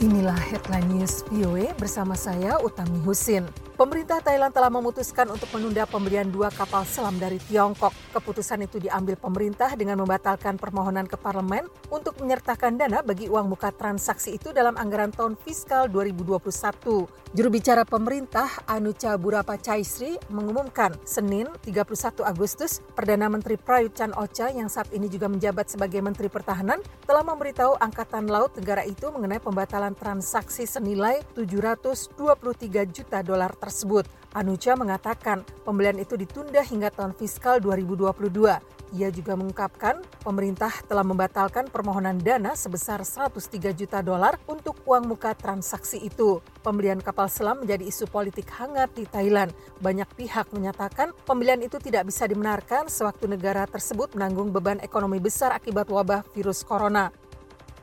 Inilah headline news VOA bersama saya Utami Husin. Pemerintah Thailand telah memutuskan untuk menunda pemberian dua kapal selam dari Tiongkok. Keputusan itu diambil pemerintah dengan membatalkan permohonan ke parlemen untuk menyertakan dana bagi uang muka transaksi itu dalam anggaran tahun fiskal 2021. Juru bicara pemerintah Anucha Burapa Chaisri mengumumkan Senin 31 Agustus Perdana Menteri Prayut Chan Ocha yang saat ini juga menjabat sebagai Menteri Pertahanan telah memberitahu Angkatan Laut negara itu mengenai pembatalan transaksi senilai 723 juta dolar tersebut tersebut. Anucha mengatakan pembelian itu ditunda hingga tahun fiskal 2022. Ia juga mengungkapkan pemerintah telah membatalkan permohonan dana sebesar 103 juta dolar untuk uang muka transaksi itu. Pembelian kapal selam menjadi isu politik hangat di Thailand. Banyak pihak menyatakan pembelian itu tidak bisa dibenarkan sewaktu negara tersebut menanggung beban ekonomi besar akibat wabah virus corona.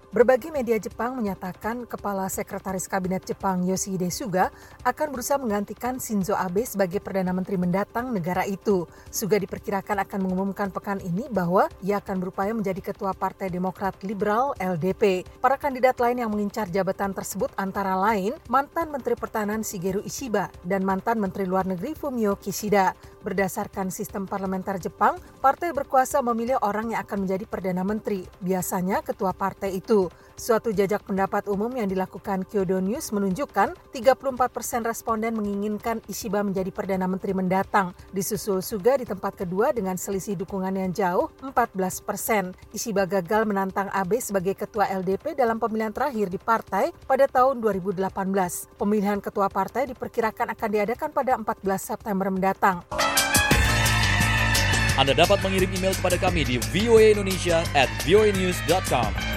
Berbagai media Jepang menyatakan Kepala Sekretaris Kabinet Jepang Yoshihide Suga akan berusaha menggantikan Shinzo Abe sebagai Perdana Menteri mendatang negara itu. Suga diperkirakan akan mengumumkan pekan ini bahwa ia akan berupaya menjadi Ketua Partai Demokrat Liberal LDP. Para kandidat lain yang mengincar jabatan tersebut antara lain mantan Menteri Pertahanan Shigeru Ishiba dan mantan Menteri Luar Negeri Fumio Kishida. Berdasarkan sistem parlementer Jepang, partai berkuasa memilih orang yang akan menjadi Perdana Menteri, biasanya ketua partai itu. Suatu jajak pendapat umum yang dilakukan Kyodo News menunjukkan 34 persen responden menginginkan Ishiba menjadi Perdana Menteri mendatang. Disusul Suga di tempat kedua dengan selisih dukungan yang jauh 14 persen. Ishiba gagal menantang Abe sebagai Ketua LDP dalam pemilihan terakhir di partai pada tahun 2018. Pemilihan Ketua Partai diperkirakan akan diadakan pada 14 September mendatang. Anda dapat mengirim email kepada kami di voaindonesia at voanews.com.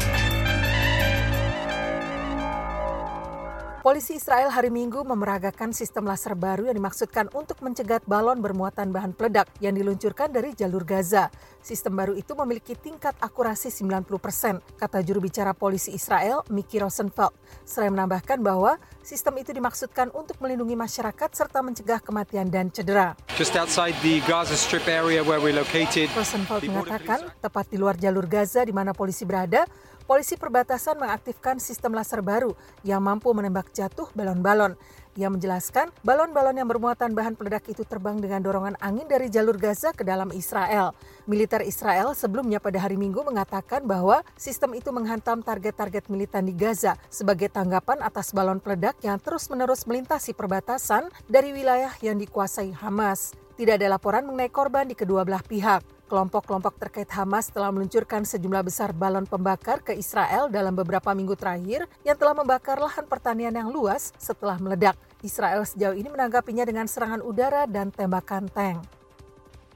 Polisi Israel hari Minggu memeragakan sistem laser baru yang dimaksudkan untuk mencegat balon bermuatan bahan peledak yang diluncurkan dari jalur Gaza. Sistem baru itu memiliki tingkat akurasi 90 persen, kata juru bicara polisi Israel, Miki Rosenfeld. Seraya menambahkan bahwa sistem itu dimaksudkan untuk melindungi masyarakat serta mencegah kematian dan cedera. Just outside the Gaza Strip area where we located, Rosenfeld mengatakan, tepat di luar jalur Gaza di mana polisi berada, polisi perbatasan mengaktifkan sistem laser baru yang mampu menembak jatuh balon-balon. Ia menjelaskan, balon-balon yang bermuatan bahan peledak itu terbang dengan dorongan angin dari jalur Gaza ke dalam Israel. Militer Israel sebelumnya pada hari Minggu mengatakan bahwa sistem itu menghantam target-target militan di Gaza sebagai tanggapan atas balon peledak yang terus-menerus melintasi perbatasan dari wilayah yang dikuasai Hamas. Tidak ada laporan mengenai korban di kedua belah pihak. Kelompok-kelompok terkait Hamas telah meluncurkan sejumlah besar balon pembakar ke Israel dalam beberapa minggu terakhir yang telah membakar lahan pertanian yang luas setelah meledak. Israel sejauh ini menanggapinya dengan serangan udara dan tembakan tank.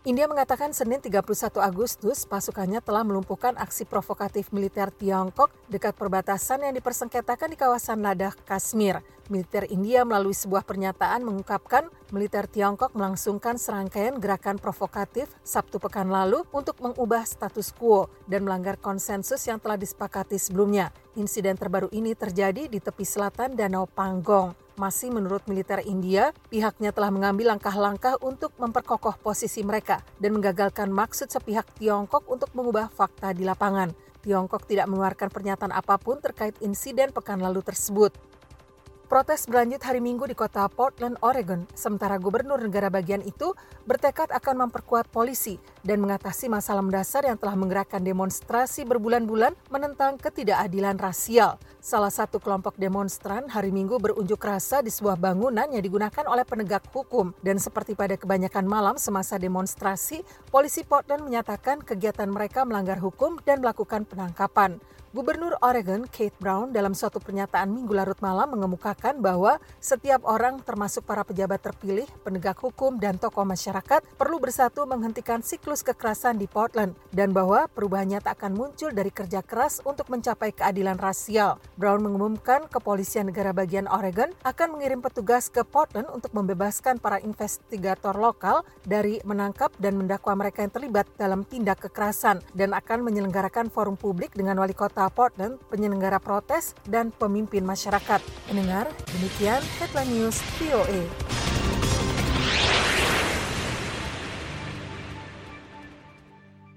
India mengatakan Senin 31 Agustus pasukannya telah melumpuhkan aksi provokatif militer Tiongkok dekat perbatasan yang dipersengketakan di kawasan Ladakh, Kashmir. Militer India melalui sebuah pernyataan mengungkapkan militer Tiongkok melangsungkan serangkaian gerakan provokatif Sabtu pekan lalu untuk mengubah status quo dan melanggar konsensus yang telah disepakati sebelumnya. Insiden terbaru ini terjadi di tepi selatan Danau Panggong. Masih menurut militer India, pihaknya telah mengambil langkah-langkah untuk memperkokoh posisi mereka dan menggagalkan maksud sepihak Tiongkok untuk mengubah fakta di lapangan. Tiongkok tidak mengeluarkan pernyataan apa pun terkait insiden pekan lalu tersebut. Protes berlanjut hari Minggu di kota Portland, Oregon, sementara gubernur negara bagian itu bertekad akan memperkuat polisi dan mengatasi masalah mendasar yang telah menggerakkan demonstrasi berbulan-bulan menentang ketidakadilan rasial. Salah satu kelompok demonstran hari Minggu berunjuk rasa di sebuah bangunan yang digunakan oleh penegak hukum dan seperti pada kebanyakan malam semasa demonstrasi, polisi Portland menyatakan kegiatan mereka melanggar hukum dan melakukan penangkapan. Gubernur Oregon Kate Brown dalam suatu pernyataan minggu larut malam mengemukakan bahwa setiap orang termasuk para pejabat terpilih, penegak hukum, dan tokoh masyarakat perlu bersatu menghentikan siklus kekerasan di Portland dan bahwa perubahannya tak akan muncul dari kerja keras untuk mencapai keadilan rasial. Brown mengumumkan kepolisian negara bagian Oregon akan mengirim petugas ke Portland untuk membebaskan para investigator lokal dari menangkap dan mendakwa mereka yang terlibat dalam tindak kekerasan dan akan menyelenggarakan forum publik dengan wali kota Portland, penyelenggara protes, dan pemimpin masyarakat. Pendengar, demikian Headline News VOA.